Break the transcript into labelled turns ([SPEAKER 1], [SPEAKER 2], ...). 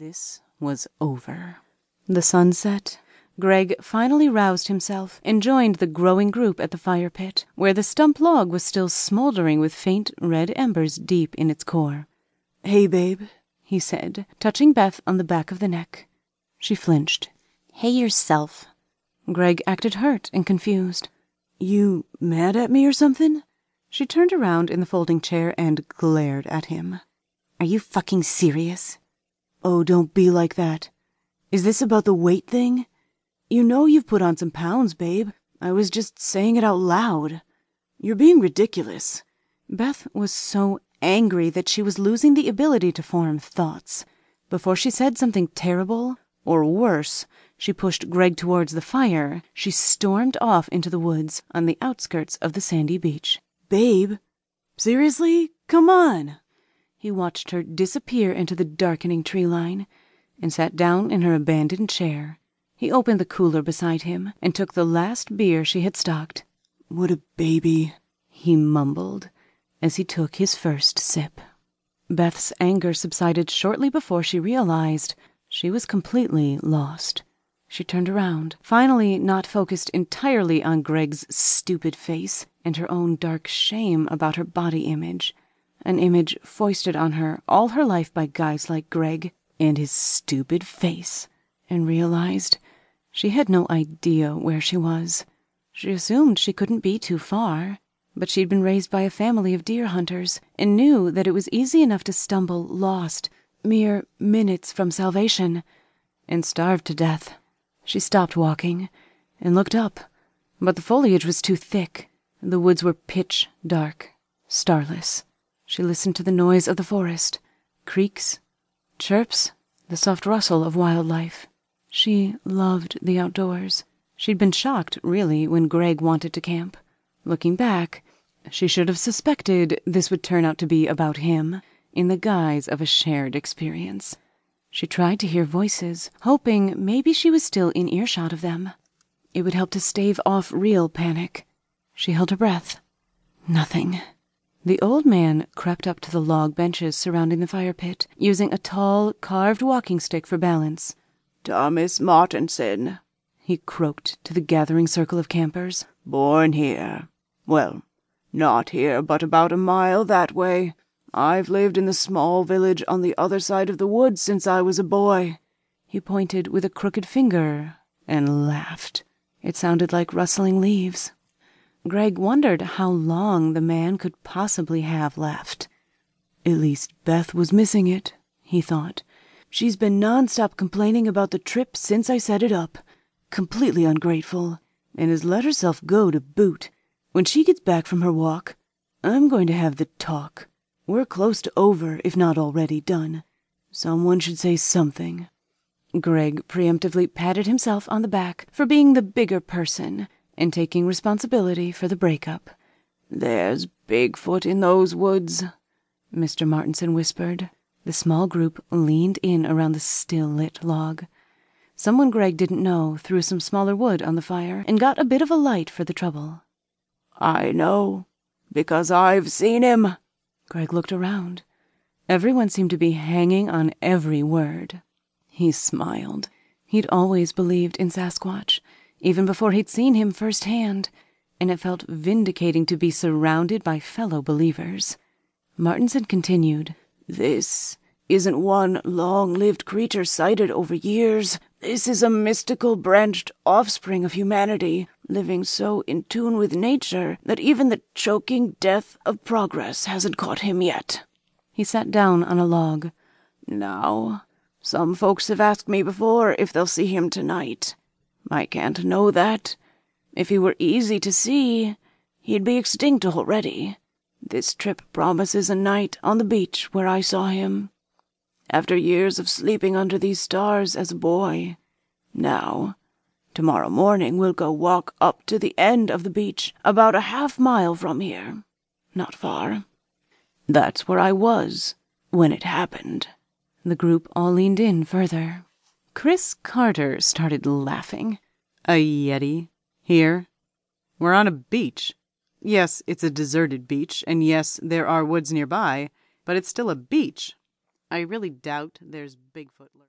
[SPEAKER 1] This was over. The sun set. Greg finally roused himself and joined the growing group at the fire pit, where the stump log was still smoldering with faint red embers deep in its core. "Hey, babe," he said, touching Beth on the back of the neck. She flinched.
[SPEAKER 2] "Hey yourself."
[SPEAKER 1] Greg acted hurt and confused.
[SPEAKER 3] "You mad at me or something?"
[SPEAKER 1] She turned around in the folding chair and glared at him.
[SPEAKER 2] "Are you fucking serious?"
[SPEAKER 3] "Oh, don't be like that. Is this about the weight thing? You know you've put on some pounds, babe. I was just saying it out loud. You're being ridiculous."
[SPEAKER 1] Beth was so angry that she was losing the ability to form thoughts. Before she said something terrible, or worse, she pushed Greg towards the fire. She stormed off into the woods on the outskirts of the sandy beach.
[SPEAKER 3] "Babe, seriously? Come on."
[SPEAKER 1] He watched her disappear into the darkening tree line and sat down in her abandoned chair. He opened the cooler beside him and took the last beer she had stocked.
[SPEAKER 3] "What a baby,"
[SPEAKER 1] he mumbled as he took his first sip. Beth's anger subsided shortly before she realized she was completely lost. She turned around, finally not focused entirely on Greg's stupid face and her own dark shame about her body image an image foisted on her all her life by guys like Greg and his stupid face, and realized she had no idea where she was. She assumed she couldn't be too far, but she'd been raised by a family of deer hunters and knew that it was easy enough to stumble lost mere minutes from salvation and starve to death. She stopped walking and looked up, but the foliage was too thick. The woods were pitch dark, starless. She listened to the noise of the forest creaks, chirps, the soft rustle of wildlife. She loved the outdoors. She'd been shocked, really, when Greg wanted to camp. Looking back, she should have suspected this would turn out to be about him, in the guise of a shared experience. She tried to hear voices, hoping maybe she was still in earshot of them. It would help to stave off real panic. She held her breath. Nothing. The old man crept up to the log benches surrounding the fire pit, using a tall, carved walking stick for balance.
[SPEAKER 4] Thomas Martinson,
[SPEAKER 1] he croaked to the gathering circle of campers.
[SPEAKER 4] Born here. Well, not here, but about a mile that way. I've lived in the small village on the other side of the woods since I was a boy.
[SPEAKER 1] He pointed with a crooked finger and laughed. It sounded like rustling leaves. Greg wondered how long the man could possibly have left.
[SPEAKER 3] At least Beth was missing it, he thought. She's been nonstop complaining about the trip since I set it up. Completely ungrateful. And has let herself go to boot. When she gets back from her walk, I'm going to have the talk. We're close to over, if not already done. Someone should say something.
[SPEAKER 1] Greg preemptively patted himself on the back for being the bigger person and taking responsibility for the breakup.
[SPEAKER 4] There's Bigfoot in those woods,
[SPEAKER 1] Mr. Martinson whispered. The small group leaned in around the still lit log. Someone Greg didn't know threw some smaller wood on the fire and got a bit of a light for the trouble.
[SPEAKER 4] I know, because I've seen him.
[SPEAKER 1] Greg looked around. Everyone seemed to be hanging on every word. He smiled. He'd always believed in Sasquatch even before he'd seen him firsthand, and it felt vindicating to be surrounded by fellow believers. Martinson continued,
[SPEAKER 4] This isn't one long lived creature sighted over years. This is a mystical branched offspring of humanity, living so in tune with nature that even the choking death of progress hasn't caught him yet.
[SPEAKER 1] He sat down on a log.
[SPEAKER 4] Now, some folks have asked me before if they'll see him tonight. I can't know that. If he were easy to see, he'd be extinct already. This trip promises a night on the beach where I saw him. After years of sleeping under these stars as a boy. Now, tomorrow morning we'll go walk up to the end of the beach, about a half mile from here. Not far. That's where I was when it happened.
[SPEAKER 1] The group all leaned in further. Chris Carter started laughing.
[SPEAKER 5] A Yeti? Here? We're on a beach. Yes, it's a deserted beach, and yes, there are woods nearby, but it's still a beach. I really doubt there's Bigfoot.